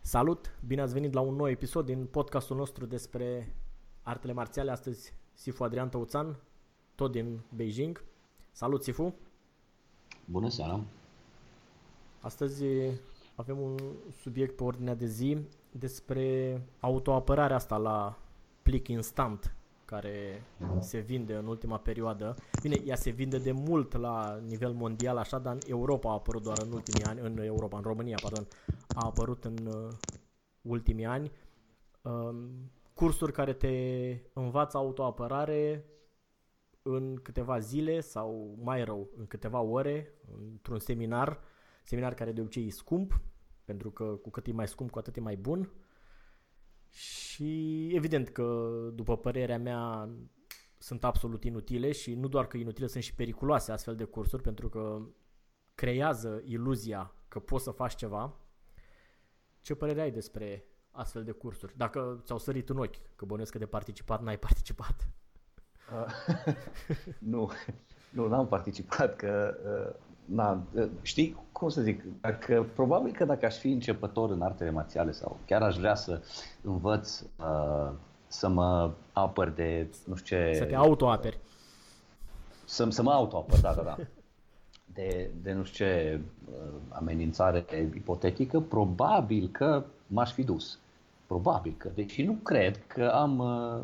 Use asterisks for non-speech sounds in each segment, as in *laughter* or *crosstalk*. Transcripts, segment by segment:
Salut! Bine ați venit la un nou episod din podcastul nostru despre artele marțiale. Astăzi Sifu Adrian Tăuțan, tot din Beijing. Salut, Sifu! Bună seara! Astăzi avem un subiect pe ordinea de zi despre autoapărarea asta la plic instant care se vinde în ultima perioadă. Bine, ea se vinde de mult la nivel mondial așa, dar în Europa a apărut doar în ultimii ani, în Europa, în România, pardon, a apărut în uh, ultimii ani. Um, cursuri care te învață autoapărare în câteva zile sau mai rău, în câteva ore, într-un seminar, seminar care de obicei e scump, pentru că cu cât e mai scump, cu atât e mai bun. Și evident că, după părerea mea, sunt absolut inutile și nu doar că inutile, sunt și periculoase astfel de cursuri pentru că creează iluzia că poți să faci ceva. Ce părere ai despre astfel de cursuri? Dacă ți-au sărit în ochi, că bănuiesc că de participat n-ai participat. Uh, *laughs* nu, nu, n-am participat, că uh, na, știi cum să zic, dacă, probabil că dacă aș fi începător în artele marțiale sau chiar aș vrea să învăț uh, să mă apăr de nu știu ce... Să te autoaperi. Să, să mă autoapăr, da, da, da. De, de nu știu ce uh, amenințare ipotetică, probabil că m-aș fi dus. Probabil că, deși nu cred că am, uh,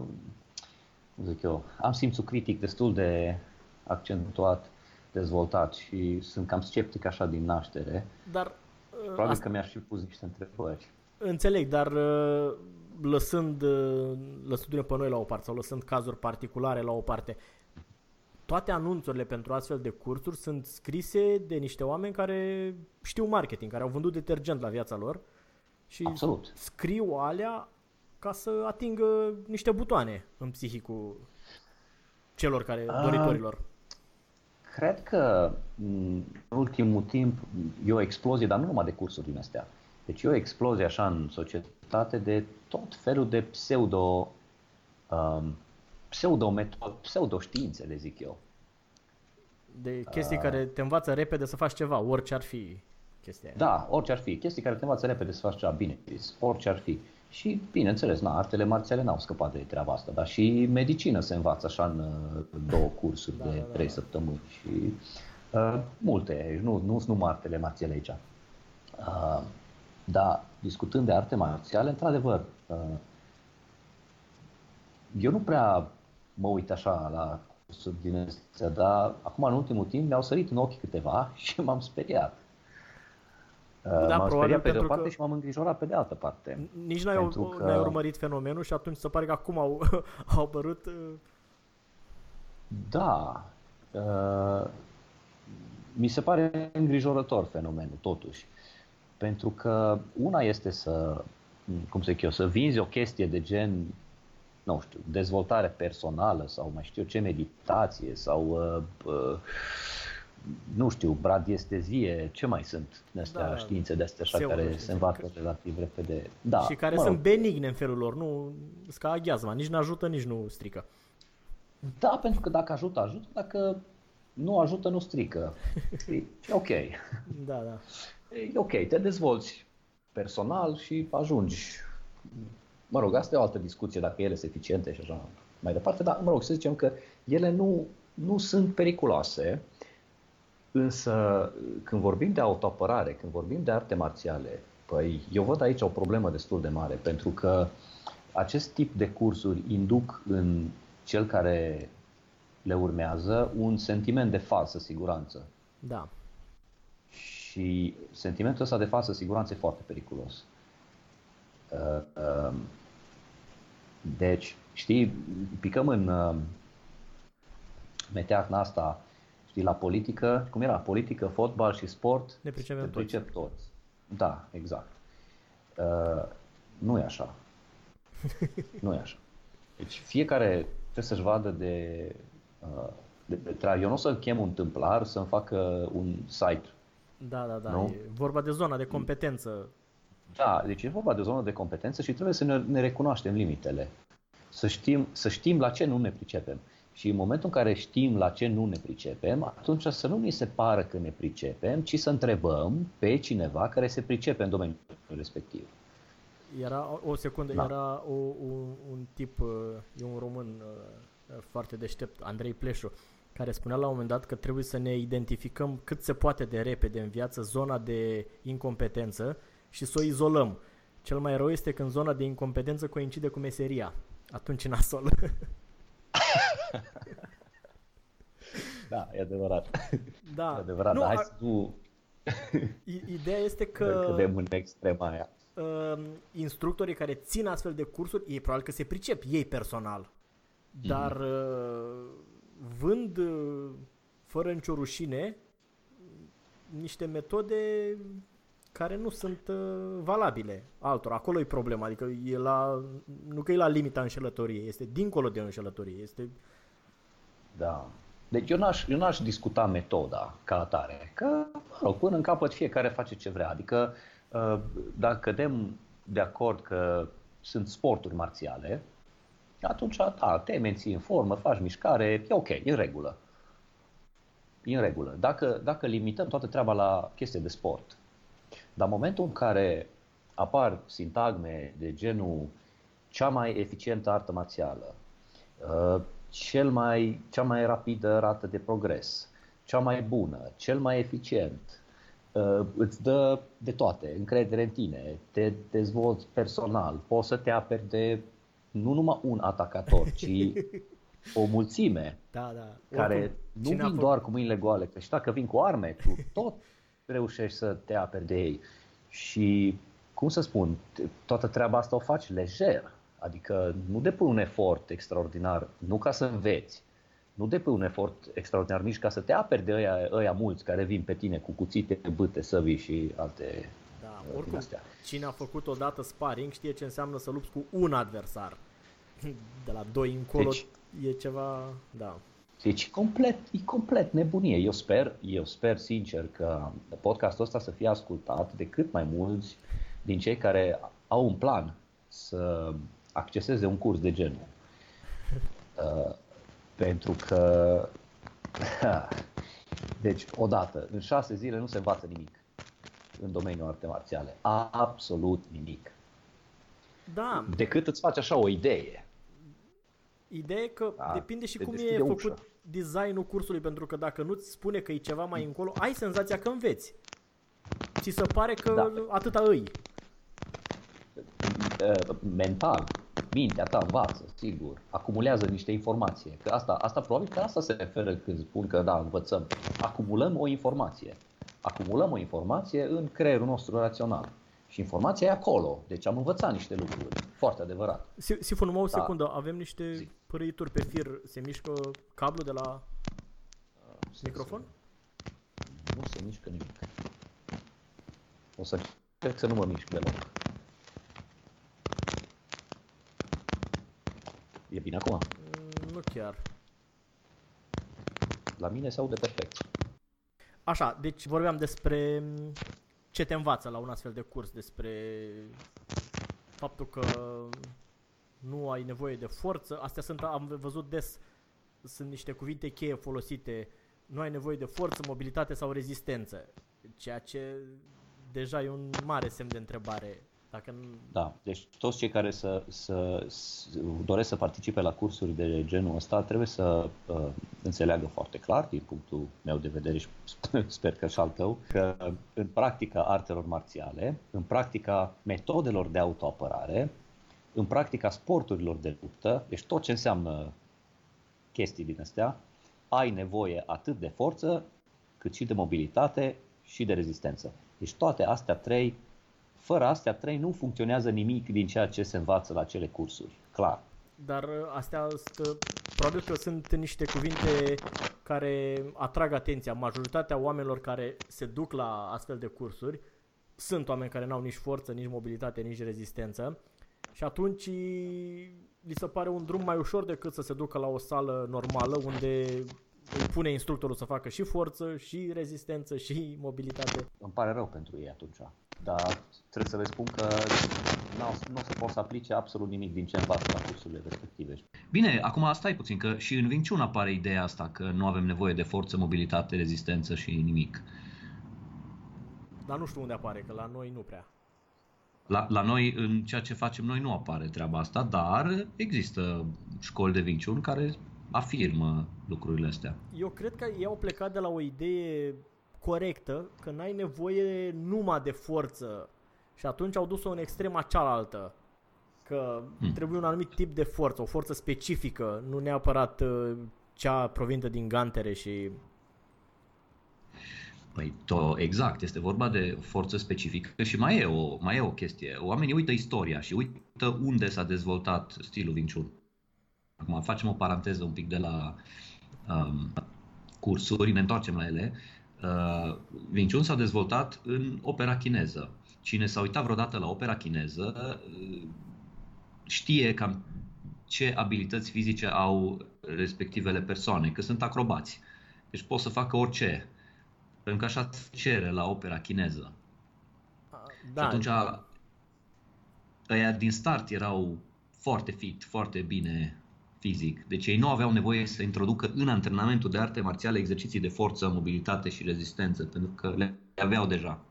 cum zic eu, am simțul critic destul de accentuat dezvoltat și sunt cam sceptic așa din naștere. Dar uh, Probabil asta... că mi-aș fi pus niște întrebări. Înțeleg, dar uh, lăsând, uh, lăsându-ne pe noi la o parte sau lăsând cazuri particulare la o parte, toate anunțurile pentru astfel de cursuri sunt scrise de niște oameni care știu marketing, care au vândut detergent la viața lor și Absolut. scriu alea ca să atingă niște butoane în psihicul celor care, doritorilor. Cred că în ultimul timp e o explozie, dar nu numai de cursuri din astea. Deci e o explozie așa în societate de tot felul de pseudo um, pseudo pseudo-științe, le zic eu. De chestii uh, care te învață repede să faci ceva, orice ar fi chestia Da, orice ar fi. Chestii care te învață repede să faci ceva bine, orice ar fi. Și, bineînțeles, na, artele marțiale n-au scăpat de treaba asta, dar și medicină se învață așa în, în două cursuri da, de da, trei da, săptămâni și uh, multe, nu, nu sunt numai artele marțiale aici. Uh, dar, discutând de arte marțiale, într-adevăr, uh, eu nu prea mă uit așa la cursuri din astea, dar acum, în ultimul timp, mi-au sărit în ochi câteva *laughs* și m-am speriat. Da, m-am speriat pe de o parte că... și m-am îngrijorat pe de altă parte. Nici n-ai, că... n-ai urmărit fenomenul și atunci se pare că acum au, *laughs* au apărut... Uh, da. Uh, mi se pare îngrijorător fenomenul, totuși. Pentru că una este să, cum să zic eu, să vinzi o chestie de gen, nu știu, dezvoltare personală sau mai știu ce, meditație sau uh, uh, nu știu, bradiestezie, ce mai sunt astea da, științe de astea așa care se învață relativ repede. Da, și care mă rog. sunt benigne în felul lor, nu ca aghiazma, nici nu ajută, nici nu strică. Da, pentru că dacă ajută, ajută, dacă nu ajută, nu strică. *laughs* E ok. Da, da. E ok, te dezvolți personal și ajungi. Mă rog, asta e o altă discuție, dacă ele sunt eficiente și așa mai departe, dar mă rog, să zicem că ele nu, nu sunt periculoase Însă, când vorbim de autoapărare, când vorbim de arte marțiale, păi eu văd aici o problemă destul de mare, pentru că acest tip de cursuri induc în cel care le urmează un sentiment de falsă siguranță. Da. Și sentimentul ăsta de falsă siguranță e foarte periculos. Uh, uh, deci, știi, picăm în uh, meteahna asta, știi, la politică, cum era, politică, fotbal și sport, ne pricepem toți. Pricep toți. Da, exact. Uh, nu e așa. *laughs* nu e așa. Deci fiecare trebuie să-și vadă de, uh, de, de treabă. Eu nu o să chem un tâmplar să-mi facă un site. Da, da, da. Nu? E vorba de zona de competență. Da, deci e vorba de zonă de competență și trebuie să ne, ne recunoaștem limitele. Să știm, să știm la ce nu ne pricepem. Și în momentul în care știm la ce nu ne pricepem, atunci să nu ni se pară că ne pricepem, ci să întrebăm pe cineva care se pricepe în domeniul respectiv. Era o secundă, da. era o, un, un tip, uh, e un român uh, foarte deștept, Andrei Pleșu, care spunea la un moment dat că trebuie să ne identificăm cât se poate de repede în viață zona de incompetență și să o izolăm. Cel mai rău este când zona de incompetență coincide cu meseria. Atunci nasol. *laughs* da, e adevărat. Da. E adevărat, nu, dar hai să nu... Ideea este că... Cădem în extrema aia. Uh, instructorii care țin astfel de cursuri, ei probabil că se pricep, ei personal. Dar uh, vând uh, fără nicio rușine niște metode care nu sunt uh, valabile altor. Acolo e problema, adică e la, nu că e la limita înșelătoriei, este dincolo de înșelătorie. Este... Da. Deci eu n-aș, eu n-aș discuta metoda ca atare, că, mă rog, până în capăt fiecare face ce vrea. Adică uh, dacă cădem de acord că sunt sporturi marțiale, atunci, da, te menții în formă, faci mișcare, e ok, e în regulă. E în regulă. Dacă, dacă limităm toată treaba la chestii de sport, dar în momentul în care apar sintagme de genul cea mai eficientă artă marțială, uh, cel mai, cea mai rapidă rată de progres, cea mai bună, cel mai eficient, uh, îți dă de toate, încredere în tine, te dezvolți personal, poți să te aperi de nu numai un atacator, ci *laughs* o mulțime da, da. care Oricum, nu vin doar cu mâinile goale, că și dacă vin cu arme, tu tot reușești să te aperi de ei. Și, cum să spun, toată treaba asta o faci lejer. Adică nu depui un efort extraordinar, nu ca să înveți, nu depui un efort extraordinar nici ca să te aperi de ăia, ăia mulți care vin pe tine cu cuțite, băte, săvii și alte da, uh, oricum, astea. cine a făcut odată sparring știe ce înseamnă să lupți cu un adversar. De la doi încolo deci, e ceva, da. Deci complet, e complet nebunie. Eu sper, eu sper sincer că podcastul ăsta să fie ascultat de cât mai mulți din cei care au un plan să acceseze un curs de genul. Uh, pentru că, *laughs* deci, odată, în șase zile nu se învață nimic în domeniul arte marțiale. Absolut nimic. Da. Decât îți faci așa o idee. Ideea e că da, depinde și cum e făcut ușa. designul cursului, pentru că dacă nu-ți spune că e ceva mai încolo, ai senzația că înveți. Ți se pare că da. atâta îi. Mental, mintea ta învață, sigur, acumulează niște informație. Că asta, asta probabil că asta se referă când spun că da, învățăm. Acumulăm o informație. Acumulăm o informație în creierul nostru rațional. Și informația e acolo. Deci am învățat niște lucruri. Foarte adevărat. Sifu, numai o da. secundă. Avem niște Zic. părăituri pe fir. Se mișcă cablul de la uh, microfon? Se, nu se mișcă nimic. O să încerc să nu mă mișc deloc. E bine acum? Mm, nu chiar. La mine se aude perfect. Așa, deci vorbeam despre ce te învață la un astfel de curs, despre faptul că nu ai nevoie de forță. Astea sunt, am văzut des, sunt niște cuvinte cheie folosite. Nu ai nevoie de forță, mobilitate sau rezistență. Ceea ce deja e un mare semn de întrebare Dacă... Da, deci toți cei care să, să, să doresc să participe la cursuri de genul ăsta trebuie să uh, înțeleagă foarte clar, din punctul meu de vedere și *laughs* sper că și al tău, că în practica artelor marțiale, în practica metodelor de autoapărare, în practica sporturilor de luptă, deci tot ce înseamnă chestii din astea, ai nevoie atât de forță, cât și de mobilitate și de rezistență. Deci toate astea trei fără astea trei nu funcționează nimic din ceea ce se învață la cele cursuri. Clar. Dar uh, astea stă, probabil că sunt niște cuvinte care atrag atenția. Majoritatea oamenilor care se duc la astfel de cursuri sunt oameni care n-au nici forță, nici mobilitate, nici rezistență și atunci li se pare un drum mai ușor decât să se ducă la o sală normală unde îi pune instructorul să facă și forță, și rezistență, și mobilitate. Îmi pare rău pentru ei atunci dar trebuie să le spun că nu o să pot să aplice absolut nimic din ce învață la cursurile respective. Bine, acum stai puțin, că și în Wing Chun apare ideea asta că nu avem nevoie de forță, mobilitate, rezistență și nimic. Dar nu știu unde apare, că la noi nu prea. La, la noi, în ceea ce facem noi, nu apare treaba asta, dar există școli de Wing Chun care afirmă lucrurile astea. Eu cred că ei au plecat de la o idee corectă, că n-ai nevoie numai de forță și atunci au dus-o în extrema cealaltă, că hmm. trebuie un anumit tip de forță, o forță specifică, nu neapărat uh, cea provintă din gantere și... Păi, to, exact, este vorba de forță specifică și mai e, o, mai e o chestie. Oamenii uită istoria și uită unde s-a dezvoltat stilul Wing Chun. Acum facem o paranteză un pic de la um, cursuri, ne întoarcem la ele. Uh, Wing Chun s-a dezvoltat în opera chineză. Cine s-a uitat vreodată la opera chineză uh, știe cam ce abilități fizice au respectivele persoane, că sunt acrobați. Deci pot să facă orice. Pentru că așa cere la opera chineză. Da, și atunci da. ăia din start erau foarte fit, foarte bine fizic. Deci ei nu aveau nevoie să introducă în antrenamentul de arte marțiale exerciții de forță, mobilitate și rezistență, pentru că le aveau deja.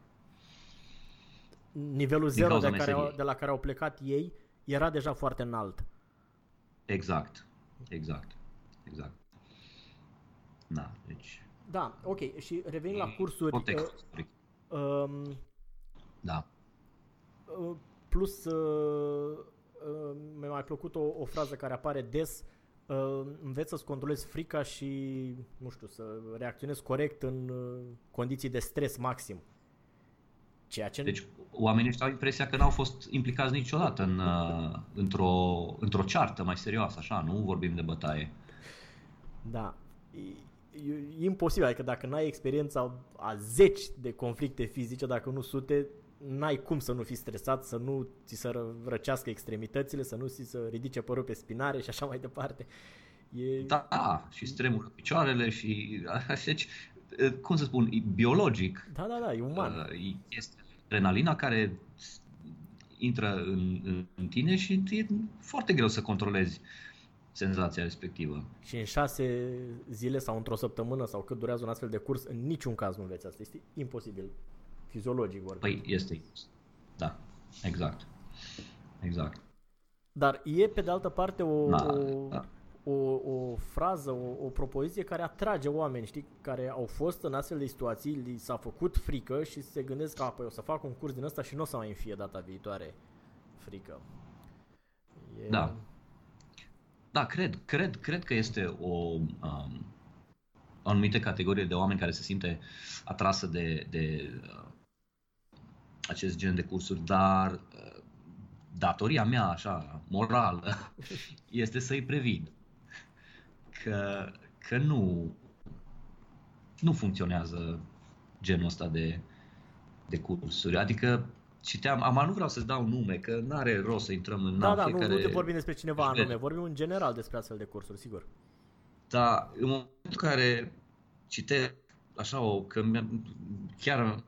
Nivelul zero de, care, au, de la care au plecat ei era deja foarte înalt. Exact, exact, exact. Da, deci... Da, ok. Și revenim la cursuri. Context. Uh, um, da. Uh, plus uh, uh, mi-a mai plăcut o, o frază care apare des, uh, înveți să-ți controlezi frica și, nu știu, să reacționezi corect în uh, condiții de stres maxim. Ceea ce... Deci oamenii ăștia au impresia că n-au fost implicați niciodată în, uh, într-o, într-o ceartă mai serioasă, așa, nu vorbim de bătaie. Da. E, e imposibil, adică dacă n-ai experiența a zeci de conflicte fizice, dacă nu sute, n-ai cum să nu fii stresat, să nu ți se răcească extremitățile, să nu ți se ridice părul pe spinare și așa mai departe. E... Da, da, și stremură picioarele și *laughs* deci, cum să spun, e biologic. Da, da, da, e uman. Este adrenalina care intră în, în tine și e foarte greu să controlezi senzația respectivă. Și în șase zile sau într-o săptămână sau cât durează un astfel de curs, în niciun caz nu înveți asta. Este imposibil fiziologic vorbind. Păi este, da, exact, exact. Dar e pe de altă parte o, da, o, da. o, o frază, o, o propoziție care atrage oameni, știi, care au fost în astfel de situații, li s-a făcut frică și se gândesc că apoi o să fac un curs din ăsta și nu o să mai fie data viitoare frică. E... Da. Da, cred, cred, cred că este o, um, o anumită categorie de oameni care se simte atrasă de, de uh, acest gen de cursuri, dar uh, datoria mea, așa, morală, *laughs* este să-i previn că, că nu, nu funcționează genul ăsta de, de cursuri. Adică citeam, am nu vreau să-ți dau nume, că nu are rost să intrăm în Da, da, fiecare... nu, nu te vorbim despre cineva anume, vorbim în general despre astfel de cursuri, sigur. Dar în momentul în care citesc așa o, că chiar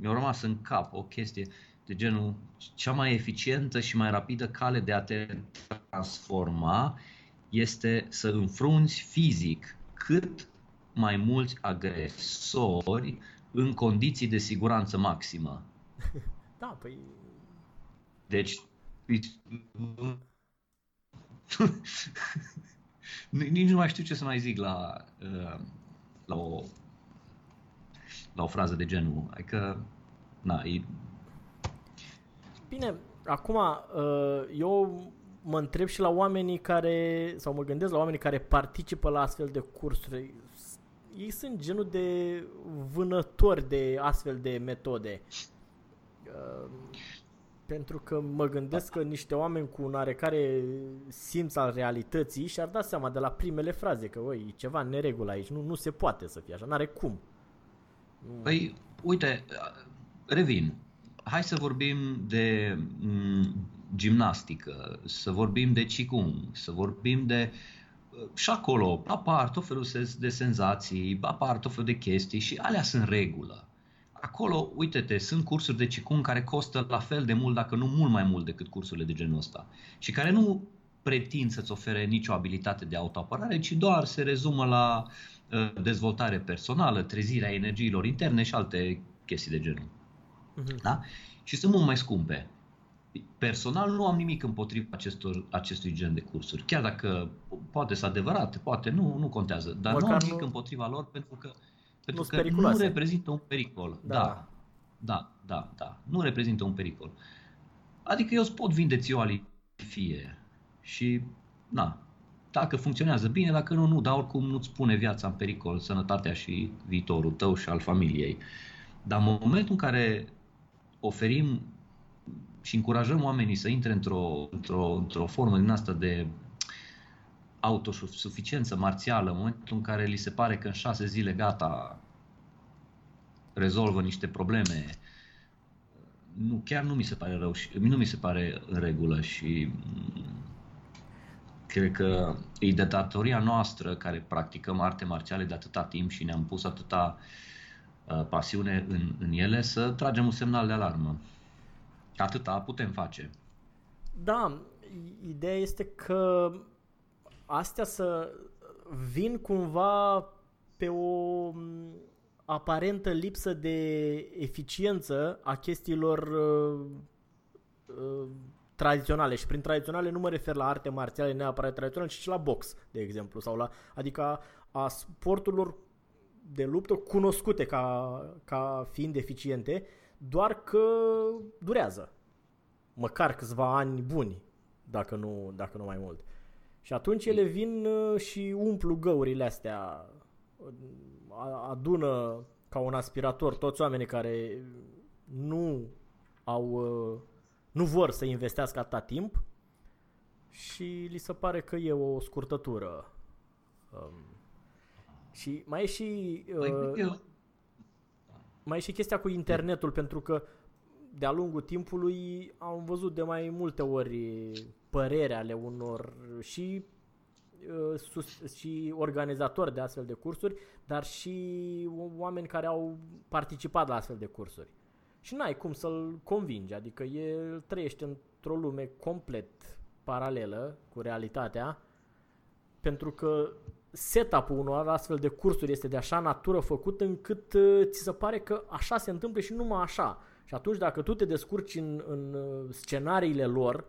mi-a rămas în cap o chestie de genul cea mai eficientă și mai rapidă cale de a te transforma este să înfrunți fizic cât mai mulți agresori în condiții de siguranță maximă. *laughs* Da, păi Deci, *laughs* nici nu mai știu ce să mai zic la, uh, la o la o frază de genul. Adică, na, e... Bine, acum, uh, eu mă întreb și la oamenii care, sau mă gândesc la oamenii care participă la astfel de cursuri. Ei sunt genul de vânători de astfel de metode. Uh, pentru că mă gândesc că niște oameni cu un oarecare simț al realității și-ar da seama de la primele fraze că, oi, e ceva în neregulă aici, nu, nu se poate să fie așa, n-are cum. Păi, uite, revin. Hai să vorbim de m- gimnastică, să vorbim de qigong, să vorbim de și acolo apar tot felul de senzații, apar tot felul de chestii și alea sunt regulă. Acolo, uite-te, sunt cursuri de Qigong care costă la fel de mult, dacă nu mult mai mult decât cursurile de genul ăsta și care nu pretind să-ți ofere nicio abilitate de autoapărare, ci doar se rezumă la uh, dezvoltare personală, trezirea energiilor interne și alte chestii de genul. Uh-huh. Da? Și sunt mult mai scumpe. Personal nu am nimic împotriva acestor, acestui gen de cursuri. Chiar dacă poate să adevărat, poate nu, nu contează. Dar Măcar nu am nimic nu... împotriva lor pentru că pentru că periculoase. nu reprezintă un pericol. Da. da. Da, da, da. Nu reprezintă un pericol. Adică eu îți pot vinde ție o alifie și, na, dacă funcționează bine, dacă nu, nu, dar oricum nu-ți pune viața în pericol, sănătatea și viitorul tău și al familiei. Dar în momentul în care oferim și încurajăm oamenii să intre într-o, într-o, într-o formă din asta de autosuficiență marțială, în momentul în care li se pare că în șase zile gata, rezolvă niște probleme, nu, chiar nu mi se pare rău și nu mi se pare în regulă și mm, cred că e de datoria noastră care practicăm arte marțiale de atâta timp și ne-am pus atâta uh, pasiune în, în ele să tragem un semnal de alarmă. Atâta putem face. Da, ideea este că astea să vin cumva pe o aparentă lipsă de eficiență a chestiilor uh, uh, tradiționale și prin tradiționale nu mă refer la arte marțiale neapărat tradiționale, ci și la box, de exemplu, sau la, adică a sporturilor de luptă cunoscute ca, ca fiind eficiente, doar că durează. Măcar câțiva ani buni, dacă nu, dacă nu mai mult. Și atunci ele vin uh, și umplu găurile astea, adună ca un aspirator toți oamenii care nu au, uh, nu vor să investească atâta timp și li se pare că e o scurtătură. Um, și mai e și uh, mai e și chestia cu internetul, pentru că de-a lungul timpului am văzut de mai multe ori părere ale unor și uh, sus, și organizatori de astfel de cursuri, dar și oameni care au participat la astfel de cursuri. Și n-ai cum să-l convingi, adică el trăiește într-o lume complet paralelă cu realitatea, pentru că setup-ul unor astfel de cursuri este de așa natură făcut încât uh, ți se pare că așa se întâmplă și numai așa. Și atunci dacă tu te descurci în, în uh, scenariile lor,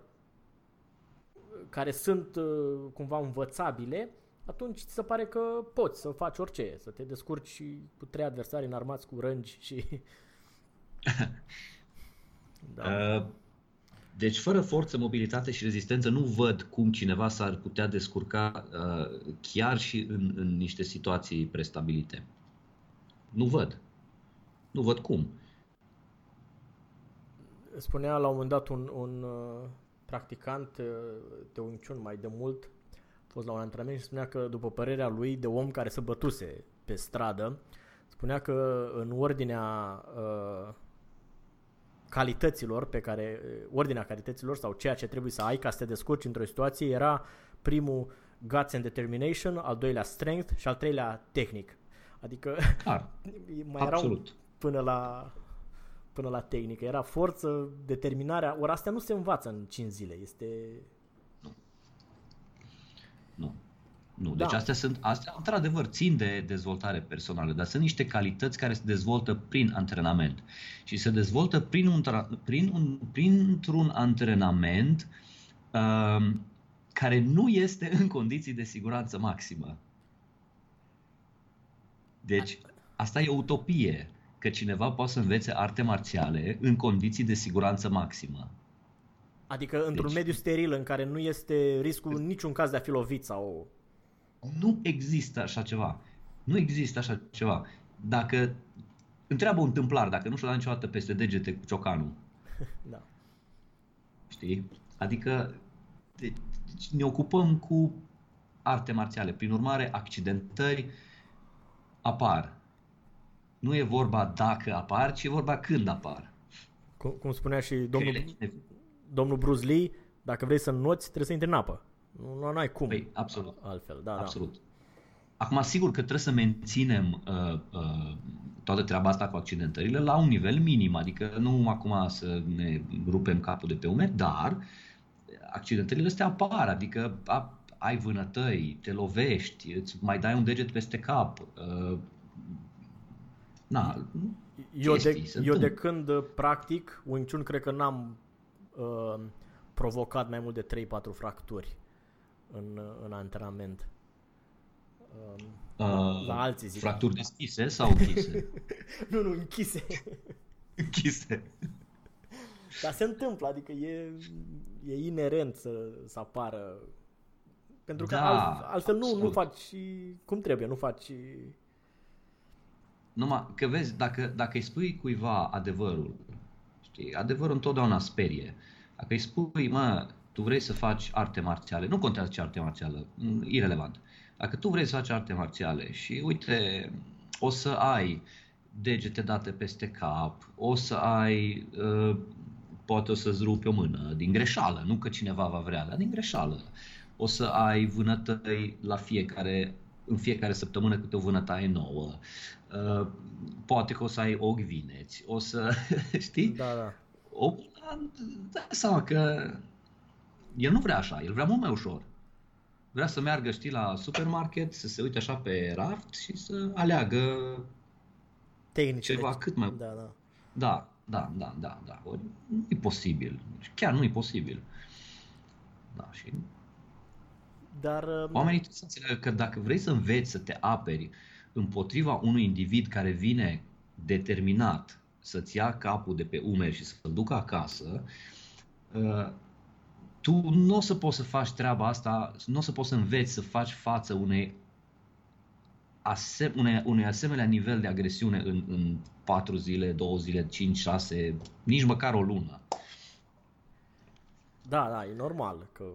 care sunt uh, cumva învățabile, atunci ți se pare că poți să faci orice, să te descurci și cu trei adversari înarmați cu rângi și... *laughs* *laughs* da. uh, deci fără forță, mobilitate și rezistență nu văd cum cineva s-ar putea descurca uh, chiar și în, în niște situații prestabilite. Nu văd. Nu văd cum. Spunea la un moment dat un, un uh, practicant uh, de Wing Chun mai de mult, a fost la un antrenament și spunea că, după părerea lui, de om care se bătuse pe stradă, spunea că în ordinea uh, calităților pe care, uh, ordinea calităților sau ceea ce trebuie să ai ca să te descurci într-o situație era primul guts and determination, al doilea strength și al treilea tehnic. Adică Clar, *laughs* mai erau până la până la tehnică. Era forță, determinarea. Ori astea nu se învață în 5 zile. Este... Nu. Nu. Nu, deci da. astea sunt, astea într-adevăr țin de dezvoltare personală, dar sunt niște calități care se dezvoltă prin antrenament. Și se dezvoltă prin un, prin un, printr-un antrenament uh, care nu este în condiții de siguranță maximă. Deci, asta e o utopie, că cineva poate să învețe arte marțiale în condiții de siguranță maximă. Adică într-un deci, mediu steril în care nu este riscul în niciun caz de a fi lovit sau... Nu există așa ceva. Nu există așa ceva. Dacă întreabă un tâmplar dacă nu și-o dat niciodată peste degete cu ciocanul. *laughs* da. Știi? Adică deci, ne ocupăm cu arte marțiale. Prin urmare, accidentări apar. Nu e vorba dacă apar, ci e vorba când apar. Cum, cum spunea și domnul, domnul Bruce Lee, dacă vrei să noți, trebuie să intri în apă. Nu, nu ai cum. Păi, absolut. Altfel, da, absolut. Da. Acum, sigur că trebuie să menținem uh, uh, toată treaba asta cu accidentările la un nivel minim, adică nu acum să ne rupem capul de pe umeri, dar accidentările astea apar, adică a, ai vânătăi, te lovești, îți mai dai un deget peste cap. Uh, na, eu, de, eu de când uh, practic Wing Chun cred că n-am uh, provocat mai mult de 3-4 fracturi în, uh, în antrenament. Uh, uh, la alții zic. Fracturi deschise sau închise? *laughs* nu, nu, închise. închise. Dar se întâmplă, adică e, e inerent să, să apară. Pentru că da, alt, altfel nu, nu faci cum trebuie, nu faci... Numai că vezi, dacă, dacă îi spui cuiva adevărul, știi, adevărul întotdeauna sperie. Dacă îi spui, mă, tu vrei să faci arte marțiale, nu contează ce arte marțială, irrelevant. Dacă tu vrei să faci arte marțiale și uite, o să ai degete date peste cap, o să ai uh, poate o să-ți rupi o mână din greșeală, nu că cineva va vrea, dar din greșeală. O să ai vânătăi la fiecare, în fiecare săptămână câte o vânătaie nouă. Uh, poate că o să ai ochi vineți, o să, *laughs* știi? Da, da. O, da seama că el nu vrea așa, el vrea mult mai ușor. Vrea să meargă, știi, la supermarket, să se uite așa pe raft și să aleagă Tehnice. ceva cât mai... Da, da. Da, da, da, da, da. nu e posibil. Chiar nu e posibil. Da, și... Dar... Um, Oamenii trebuie să înțeleagă că dacă vrei să înveți să te aperi împotriva unui individ care vine determinat să-ți ia capul de pe umeri și să-l ducă acasă, uh, tu nu o să poți să faci treaba asta, nu o să poți să înveți să faci față unei asem- unei, unei asemenea nivel de agresiune în, în 4 zile, 2 zile, 5, 6, nici măcar o lună. Da, da, e normal că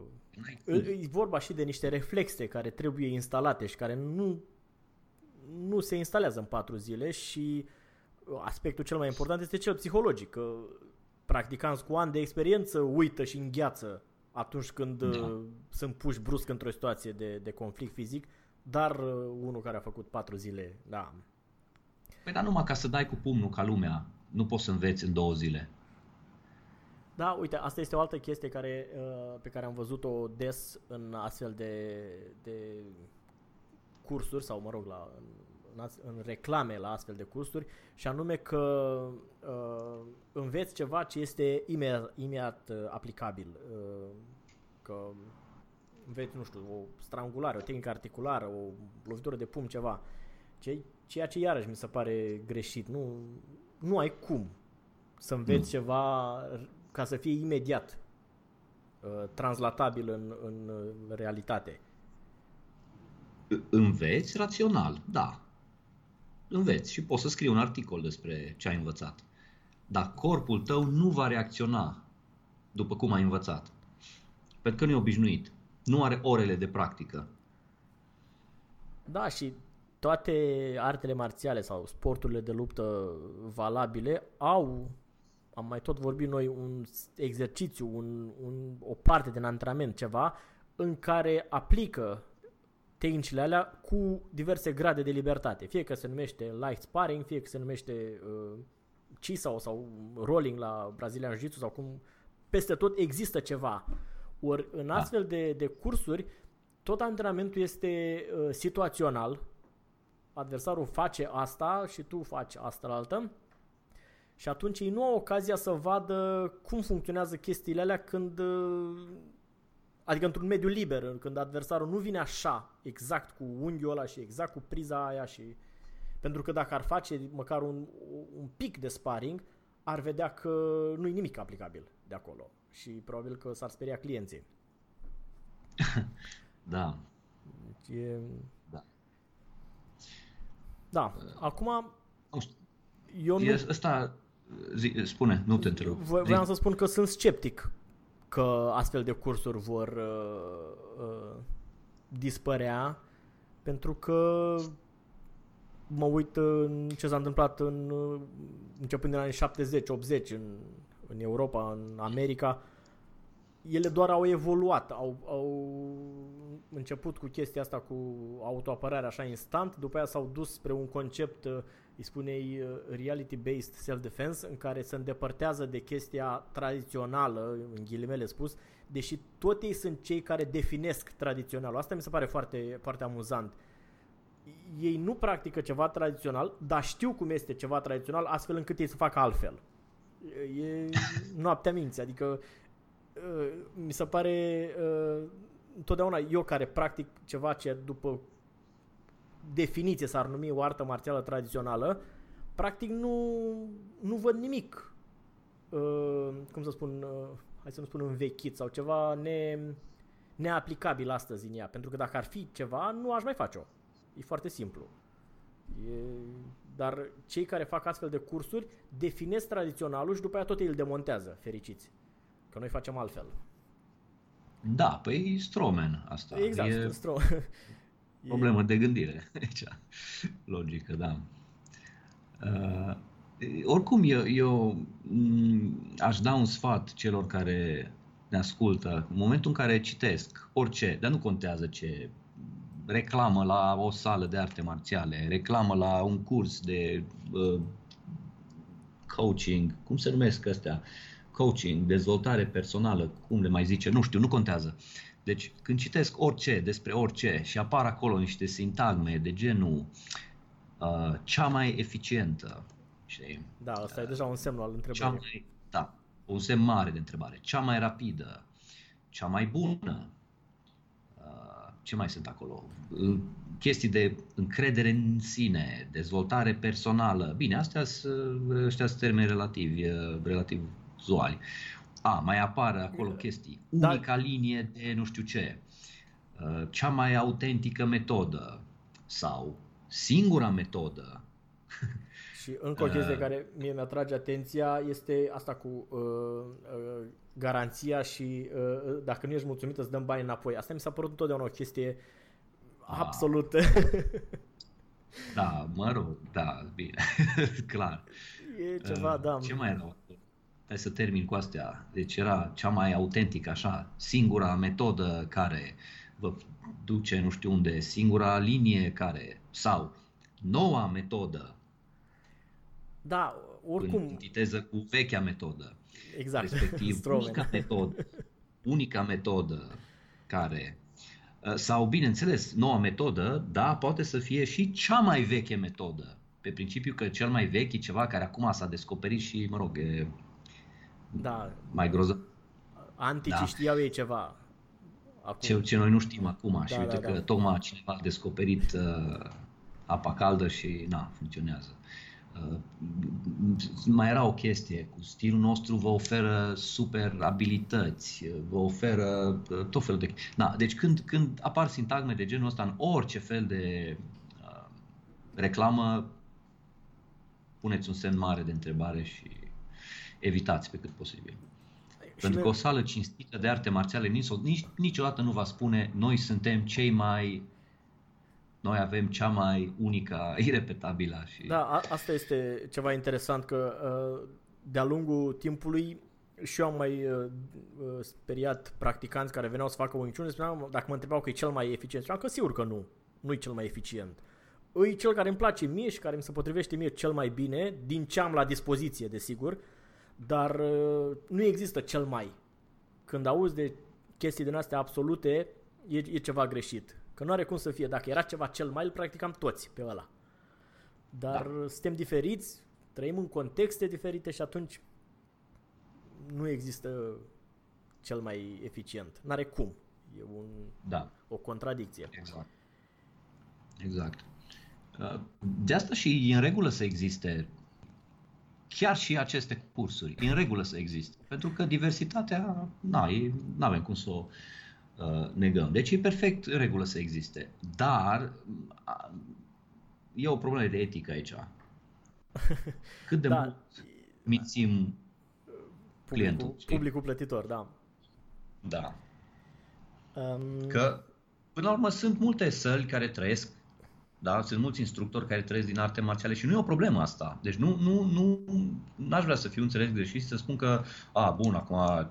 e vorba și de niște reflexe care trebuie instalate și care nu, nu se instalează în 4 zile și aspectul cel mai important este cel psihologic, că practicanți cu ani de experiență uită și îngheață atunci când da. Uh, sunt puși brusc într-o situație de, de conflict fizic dar uh, unul care a făcut patru zile, da. Păi dar numai ca să dai cu pumnul ca lumea, nu poți să înveți în două zile. Da, uite, asta este o altă chestie care, uh, pe care am văzut-o des în astfel de, de cursuri sau, mă rog, la, în, în reclame la astfel de cursuri și anume că uh, înveți ceva ce este imediat, imediat uh, aplicabil. Uh, că înveți, nu știu, o strangulare, o tehnică articulară, o lovitură de pumn, ceva. Ce, ceea ce iarăși mi se pare greșit. Nu, nu ai cum să înveți nu. ceva ca să fie imediat uh, translatabil în, în uh, realitate. Înveți rațional, da. Înveți și poți să scrii un articol despre ce ai învățat. Dar corpul tău nu va reacționa după cum ai învățat. Pentru că nu e obișnuit nu are orele de practică. Da, și toate artele marțiale sau sporturile de luptă valabile au, am mai tot vorbit noi, un exercițiu, un, un, o parte din antrenament, ceva, în care aplică tehnicile alea cu diverse grade de libertate. Fie că se numește light sparring, fie că se numește uh, CISA sau rolling la Brazilian Jiu-Jitsu sau cum, peste tot există ceva. Ori în da. astfel de, de cursuri tot antrenamentul este uh, situațional. Adversarul face asta și tu faci asta la altă. Și atunci ei nu au ocazia să vadă cum funcționează chestiile alea când uh, Adică într-un mediu liber, când adversarul nu vine așa, exact cu unghiul ăla și exact cu priza aia și... Pentru că dacă ar face măcar un, un pic de sparring, ar vedea că nu e nimic aplicabil de acolo și probabil că s-ar speria clienții. *laughs* da. Deci e... Da. Da. Acum... Eu nu... Asta... Zi, spune, nu te întreb. Vreau să spun că sunt sceptic că astfel de cursuri vor uh, uh, dispărea pentru că mă uit în ce s-a întâmplat în, începând din anii 70-80 în, în Europa, în America, ele doar au evoluat, au, au început cu chestia asta cu autoapărare așa instant, după aia s-au dus spre un concept, îi spunei reality-based self-defense, în care se îndepărtează de chestia tradițională, în ghilimele spus, deși tot ei sunt cei care definesc tradiționalul. Asta mi se pare foarte, foarte amuzant. Ei nu practică ceva tradițional, dar știu cum este ceva tradițional, astfel încât ei să facă altfel. E noaptea minții, adică Uh, mi se pare uh, întotdeauna eu care practic ceva ce după definiție s-ar numi o artă marțială tradițională, practic nu, nu văd nimic, uh, cum să spun, hai să nu spun învechit sau ceva ne, neaplicabil astăzi în ea. Pentru că dacă ar fi ceva, nu aș mai face-o. E foarte simplu. E... Dar cei care fac astfel de cursuri definesc tradiționalul și după aia tot ei îl demontează, fericiți. Că noi facem altfel. Da, păi Stroman asta. Exact, e Stroman. Problemă de gândire *laughs* aici. Logică, da. Uh, oricum, eu, eu mm, aș da un sfat celor care ne ascultă, în momentul în care citesc orice, dar nu contează ce, reclamă la o sală de arte marțiale, reclamă la un curs de uh, coaching, cum se numesc astea, uh, coaching, dezvoltare personală, cum le mai zice, nu știu, nu contează. Deci când citesc orice despre orice și apar acolo niște sintagme de genul uh, cea mai eficientă, știi? Da, asta uh, e deja un semn al întrebării. Cea mai, da, un semn mare de întrebare. Cea mai rapidă, cea mai bună, uh, ce mai sunt acolo? Chestii de încredere în sine, dezvoltare personală. Bine, astea sunt termeni relativi, uh, relativ vizuali. A, mai apar acolo chestii. Da. Unica da. linie de nu știu ce. Uh, cea mai autentică metodă sau singura metodă. *laughs* Și încă o chestie uh, care mie mi-atrage atenția este asta cu uh, uh, garanția și uh, dacă nu ești mulțumit îți dăm bani înapoi. Asta mi s-a părut întotdeauna o chestie a, absolută. Da, mă rog, da, bine, *laughs* clar. E ceva, uh, da. Ce mai era? Hai să termin cu astea. Deci era cea mai autentică, așa, singura metodă care vă duce nu știu unde, singura linie care, sau noua metodă. Da, oricum. În antiteză cu vechea metodă. Exact. Respectiv, *laughs* unica metodă, unica metodă care ă, sau, bineînțeles, noua metodă, da, poate să fie și cea mai veche metodă. Pe principiu că cel mai vechi e ceva care acum s-a descoperit și, mă rog, e da. mai grozav. Anticii da. știau ei ceva. Acum. Ce, ce noi nu știm acum da, și uite da, că da. tocmai cineva a descoperit uh, apa caldă și na, funcționează. Uh, mai era o chestie, cu stilul nostru vă oferă super abilități, vă oferă uh, tot felul de... Na, deci când, când apar sintagme de genul ăsta în orice fel de uh, reclamă, puneți un semn mare de întrebare și evitați pe cât posibil. Și Pentru că o sală cinstită de arte marțiale nici, niciodată nu va spune noi suntem cei mai noi avem cea mai unică, irepetabilă și... Da, a, asta este ceva interesant că uh, de-a lungul timpului și eu am mai uh, uh, speriat practicanți care veneau să facă Wing Chun, spuneam, dacă mă întrebau că e cel mai eficient, spuneam că sigur că nu, nu e cel mai eficient. E cel care îmi place mie și care mi se potrivește mie cel mai bine, din ce am la dispoziție, desigur, dar uh, nu există cel mai. Când auzi de chestii din astea absolute, e, e ceva greșit. Că nu are cum să fie. Dacă era ceva cel mai, îl practicam toți pe ăla. Dar da. suntem diferiți, trăim în contexte diferite și atunci nu există cel mai eficient. N-are cum. E un, da. o contradicție. Exact. Exact. Uh, de asta și e în regulă să existe chiar și aceste cursuri. E în regulă să existe. Pentru că diversitatea, na, nu avem cum să o uh, negăm. Deci e perfect în regulă să existe. Dar uh, e o problemă de etică aici. *laughs* Cât de da. mult mințim clientul. Publicul, publicul plătitor, da. Da. Um... Că, până la urmă, sunt multe săli care trăiesc da? Sunt mulți instructori care trăiesc din arte marțiale și nu e o problemă asta. Deci nu, nu, nu, n-aș vrea să fiu înțeles greșit și să spun că, a, bun, acum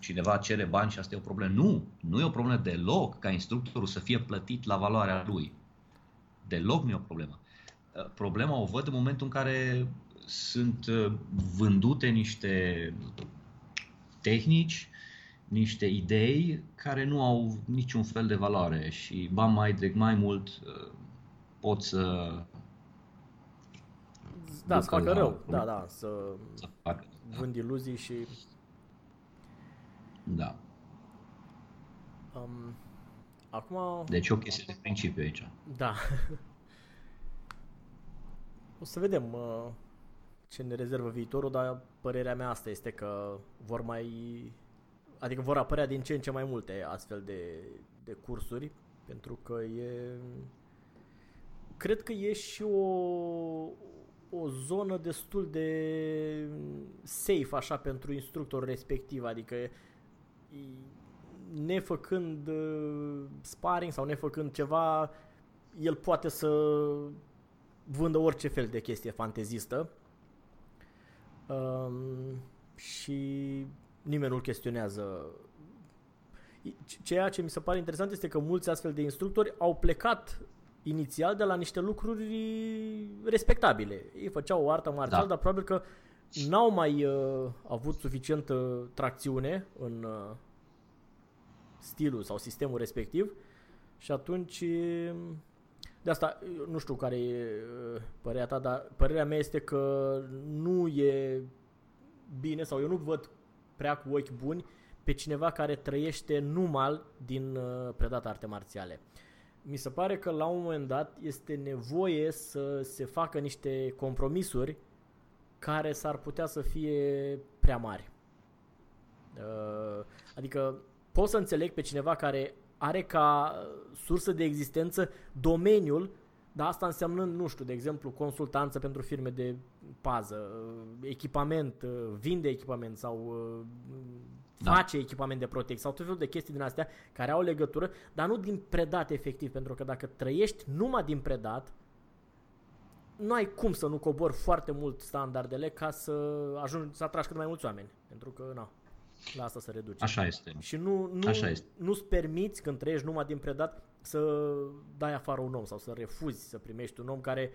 cineva cere bani și asta e o problemă. Nu, nu e o problemă deloc ca instructorul să fie plătit la valoarea lui. Deloc nu e o problemă. Problema o văd în momentul în care sunt vândute niște tehnici niște idei care nu au niciun fel de valoare și ba mai de mai mult uh, pot să da, să facă rău, da, da, să, să facă, vând da. iluzii și da. Um, acum... Deci o chestie de principiu aici. Da. o să vedem uh, ce ne rezervă viitorul, dar părerea mea asta este că vor mai adică vor apărea din ce în ce mai multe astfel de, de cursuri, pentru că e... Cred că e și o, o zonă destul de safe așa pentru instructor respectiv, adică nefăcând uh, sparring sau nefăcând ceva, el poate să vândă orice fel de chestie fantezistă. Um, și nimeni nu-l chestionează. Ceea ce mi se pare interesant este că mulți astfel de instructori au plecat inițial de la niște lucruri respectabile. Ei făceau o artă marțială, da. dar probabil că n-au mai uh, avut suficientă tracțiune în uh, stilul sau sistemul respectiv și atunci de asta nu știu care e uh, părerea ta, dar părerea mea este că nu e bine sau eu nu văd prea cu ochi buni pe cineva care trăiește numai din uh, predat arte marțiale. Mi se pare că la un moment dat este nevoie să se facă niște compromisuri care s-ar putea să fie prea mari. Uh, adică pot să înțeleg pe cineva care are ca sursă de existență domeniul dar asta înseamnă, nu știu, de exemplu, consultanță pentru firme de pază, echipament, vinde echipament sau da. face echipament de protecție sau tot felul de chestii din astea care au legătură, dar nu din predat efectiv, pentru că dacă trăiești numai din predat, nu ai cum să nu cobori foarte mult standardele ca să ajungi să atragi cât mai mulți oameni, pentru că, na, la asta se reduce. Așa este. Și nu, nu, Așa este. nu-ți permiți când trăiești numai din predat să dai afară un om sau să refuzi să primești un om care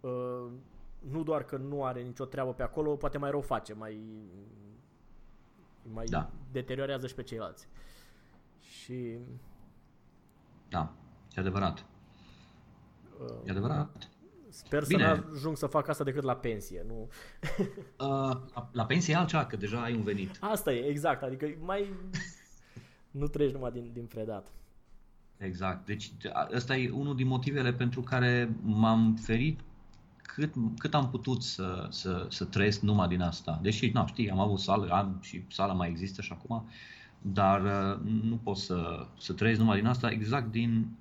uh, nu doar că nu are nicio treabă pe acolo, poate mai rău face, mai, mai da. deteriorează și pe ceilalți. Și... Da, e adevărat. Uh, e adevărat. Sper Bine. să nu ajung să fac asta decât la pensie, nu? *laughs* uh, la, la pensie e altceva, că deja ai un venit. Asta e, exact, adică mai nu treci numai din, din predat. Exact. Deci ăsta e unul din motivele pentru care m-am ferit cât, cât am putut să, să, să trăiesc numai din asta. Deși, nu știi, am avut sală, am și sala mai există și acum, dar uh, nu pot să, să trăiesc numai din asta exact din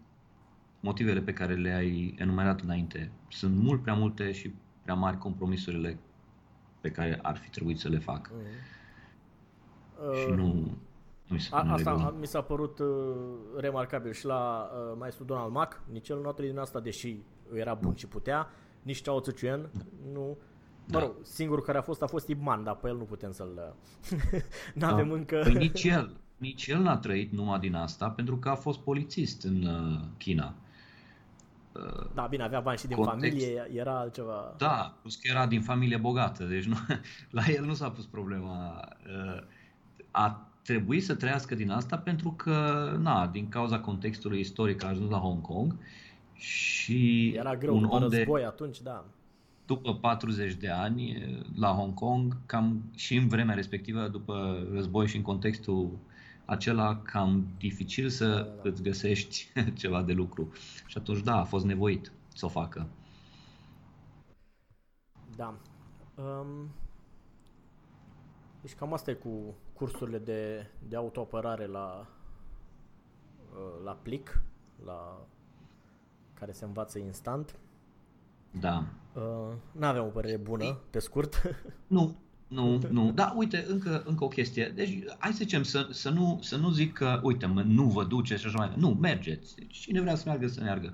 motivele pe care le-ai enumerat înainte. Sunt mult prea multe și prea mari compromisurile pe care ar fi trebuit să le fac. Mm. Și nu, mi se A, asta a, mi s-a părut uh, remarcabil și la uh, maestru Donald Mac, nici el nu a din asta, deși era bun și putea, nici Chao Tzuchuan, da. nu. Da. Mă rog, singurul care a fost a fost Ibman, dar pe el nu putem să-l... *laughs* nu avem da. încă... Păi nici el, nici el n-a trăit numai din asta, pentru că a fost polițist în uh, China. Uh, da, bine, avea bani și din context. familie, era altceva. Da, plus că era din familie bogată, deci nu, *laughs* la el nu s-a pus problema. Uh, a trebui să trăiască din asta pentru că, na, din cauza contextului istoric a ajuns la Hong Kong și Era greu un după om de, război atunci, da. după 40 de ani la Hong Kong, cam și în vremea respectivă, după război și în contextul acela, cam dificil să Da, da, da. îți găsești *laughs* ceva de lucru. Și atunci, da, a fost nevoit să o facă. Da. Um, deci cam asta e cu cursurile de, de autoapărare la, uh, la plic, la care se învață instant. Da. Uh, n-aveam o părere bună, pe scurt. Nu, *laughs* nu, nu. Da, uite, încă, încă o chestie. Deci, hai să zicem, să, să, nu, să nu zic că, uite, mă, nu vă duceți și așa mai departe. Nu, mergeți. Deci, cine vrea să meargă, să meargă.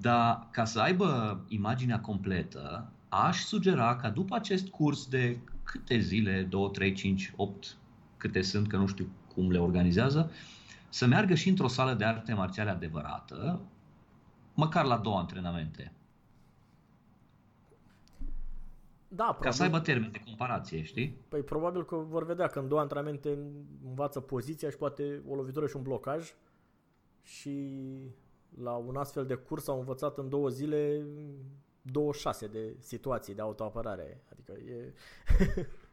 Dar ca să aibă imaginea completă, aș sugera ca după acest curs de câte zile, 2, 3, 5, 8, câte sunt, că nu știu cum le organizează, să meargă și într-o sală de arte marțiale adevărată, măcar la două antrenamente. Da, Ca probabil, să aibă termen de comparație, știi? păi, probabil că vor vedea că în două antrenamente învață poziția și poate o lovitură și un blocaj și la un astfel de curs au învățat în două zile 26 de situații de autoapărare. Adică e... *laughs*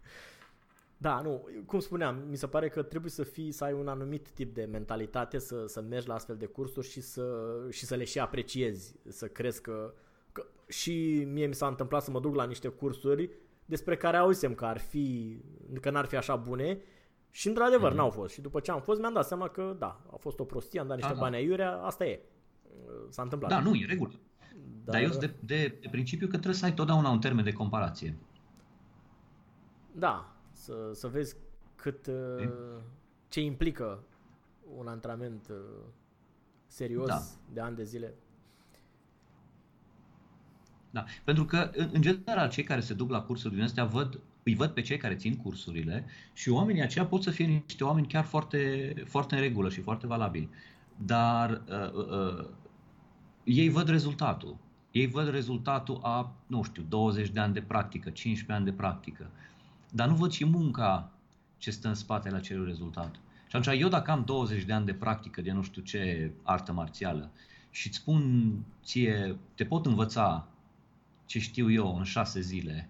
da, nu, cum spuneam, mi se pare că trebuie să fii, să ai un anumit tip de mentalitate, să, să mergi la astfel de cursuri și să, și să le și apreciezi, să crezi că, că și mie mi s-a întâmplat să mă duc la niște cursuri despre care auzisem că ar fi, că n-ar fi așa bune și într-adevăr Mhm. n-au fost. Și după ce am fost mi-am dat seama că da, a fost o prostie, am dat niște Da, da. bani aiurea, asta e. S-a întâmplat. Da, nu, e regulă. Dar, Dar eu sunt de, de, de principiu că trebuie să ai totdeauna un termen de comparație. Da, să, să vezi cât uh, ce implică un antrenament uh, serios Da. de ani de zile. Da. Pentru că, în, în general, cei care se duc la cursuri din astea văd, îi văd pe cei care țin cursurile și oamenii aceia pot să fie niște oameni chiar foarte, foarte în regulă și foarte valabili. Dar uh, uh, uh, ei văd rezultatul. Ei văd rezultatul a, nu știu, 20 de ani de practică, 15 ani de practică. Dar nu văd și munca ce stă în spatele acelui rezultat. Și atunci eu dacă am 20 de ani de practică de nu știu ce artă marțială și îți spun ție, te pot învăța ce știu eu în șase zile,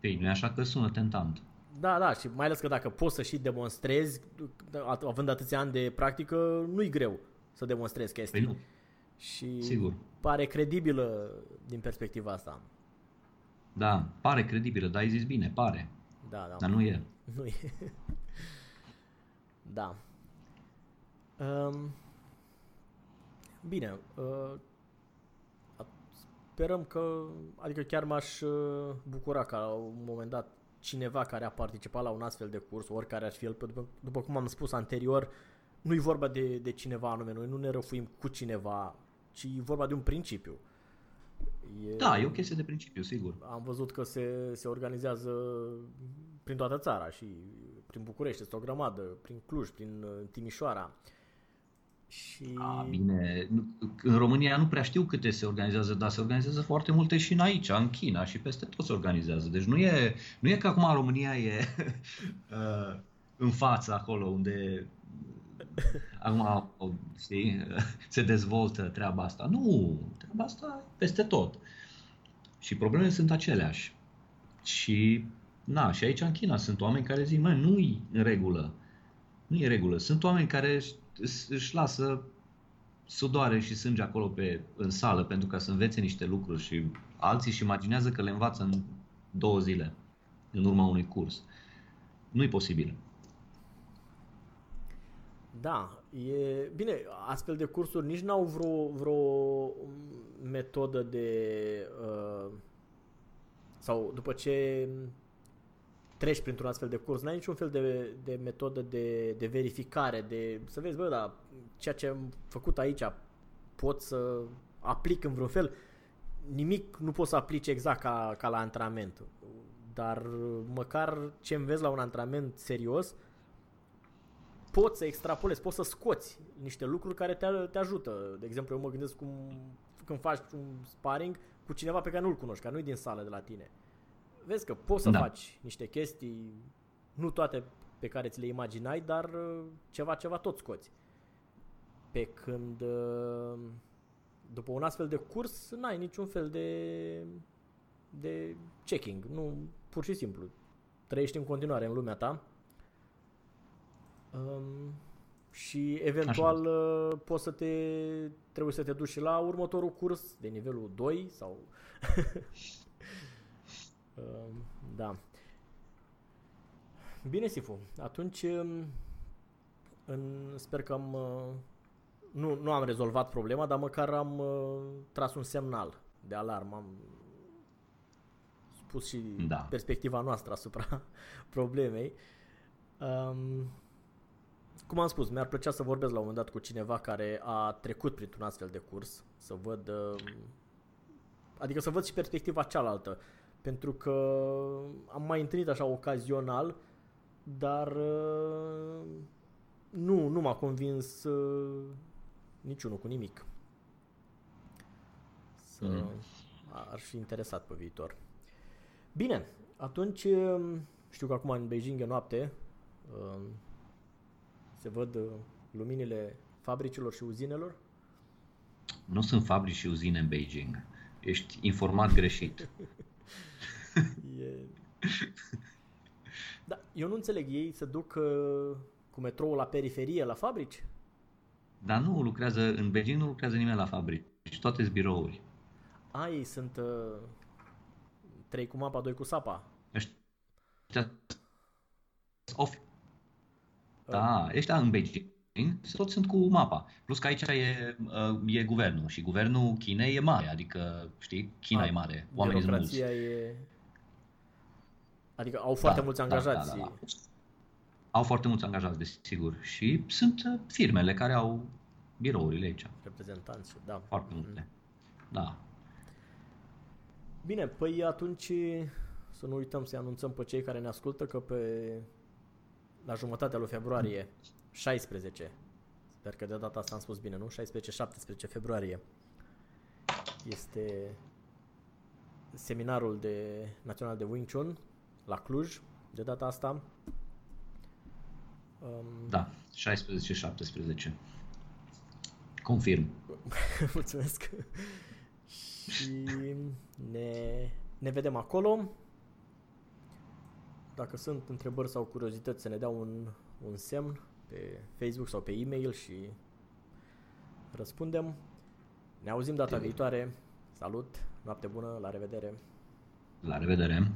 Păi, nu e așa că sună tentant. Da, da, și mai ales că dacă poți să și demonstrezi, având atâția ani de practică, nu-i greu să demonstrezi chestii. Păi nu, Și sigur. pare credibilă din perspectiva asta. Da, pare credibilă, dar ai zis bine, pare. Da, da. Dar nu e. Nu e. da. Um, bine. Uh, sperăm că, adică chiar m-aș uh, bucura ca la un moment dat cineva care a participat la un astfel de curs, oricare ar fi el, după, după cum am spus anterior, nu e vorba de, de cineva anume, noi nu ne răfuim cu cineva, ci e vorba de un principiu. E... Da, e o chestie de principiu, sigur. Am văzut că se, se organizează prin toată țara și prin București, este o grămadă, prin Cluj, prin Timișoara. Și... A, bine, în România nu prea știu câte se organizează, dar se organizează foarte multe și în aici, în China și peste tot se organizează. Deci nu e, nu e că acum România e *laughs* uh, în față acolo unde *laughs* acum, știi, se dezvoltă treaba asta. Nu, treaba asta peste tot. Și problemele sunt aceleași. Și, na, și aici în China sunt oameni care zic, mă, nu-i în regulă. Nu e în regulă. Sunt oameni care își lasă sudoare și sânge acolo pe, în sală pentru ca să învețe niște lucruri și alții își imaginează că le învață în două zile, în urma unui curs. Nu-i posibil. Da, e bine, astfel de cursuri nici n-au vreo, vreo metodă de uh, sau după ce treci printr-un astfel de curs, n-ai niciun fel de, de metodă de, de verificare, de să vezi, bă, da, ceea ce am făcut aici pot să aplic în vreun fel. Nimic nu poți să aplici exact ca, ca la antrenament, dar măcar ce înveți la un antrenament serios, poți să extrapolezi, poți să scoți niște lucruri care te, te ajută. De exemplu, eu mă gândesc cum când faci un sparring cu cineva pe care nu-l cunoști, care nu-i din sală de la tine. Vezi că poți să da. faci niște chestii, nu toate pe care ți le imaginai, dar uh, ceva, ceva tot scoți. Pe când uh, după un astfel de curs n-ai niciun fel de, de checking. Nu, pur și simplu. Trăiești în continuare în lumea ta. Um, și eventual Așa. Uh, poți să te trebuie să te duci și la următorul curs de nivelul 2 sau *laughs* um, da. Bine, Sifu. Atunci um, în, sper că am uh, nu, nu am rezolvat problema, dar măcar am uh, tras un semnal de alarmă. Am spus și da. perspectiva noastră asupra *laughs* problemei. Um, cum am spus, mi-ar plăcea să vorbesc la un moment dat cu cineva care a trecut printr-un astfel de curs, să văd, uh, adică să văd și perspectiva cealaltă, pentru că am mai întâlnit așa ocazional, dar uh, nu, nu m-a convins uh, niciunul cu nimic. Să mm. ar fi interesat pe viitor. Bine, atunci știu că acum în Beijing e noapte, se văd uh, luminile fabricilor și uzinelor? Nu sunt fabrici și uzine în Beijing. Ești informat greșit. *laughs* e... Da, eu nu înțeleg, ei se duc uh, cu metroul la periferie, la fabrici? Dar nu lucrează, în Beijing nu lucrează nimeni la fabrici, toate sunt birouri. A, ei sunt uh, 3 cu mapa, 2 cu sapa. Ăștia off da, ăștia în Beijing toți sunt cu mapa. Plus că aici e, uh, e guvernul și guvernul Chinei e mare, adică, știi, China A, e mare, oamenii sunt mulți. E... Adică au foarte da, mulți da, angajați. Da, da, da. Au foarte mulți angajați, desigur. Și sunt uh, firmele care au birourile aici. Reprezentanți, da. Foarte multe. Mm. Da. Bine, păi atunci să nu uităm să anunțăm pe cei care ne ascultă că pe la jumătatea lui februarie 16. Sper că de data asta am spus bine, nu? 16-17 februarie este seminarul de național de Wing Chun la Cluj, de data asta. Um... Da, 16-17. Confirm. *laughs* Mulțumesc. Și ne, ne vedem acolo. Dacă sunt întrebări sau curiozități, să ne dea un, un semn pe Facebook sau pe e-mail și răspundem. Ne auzim data viitoare. Salut, noapte bună, la revedere! La revedere!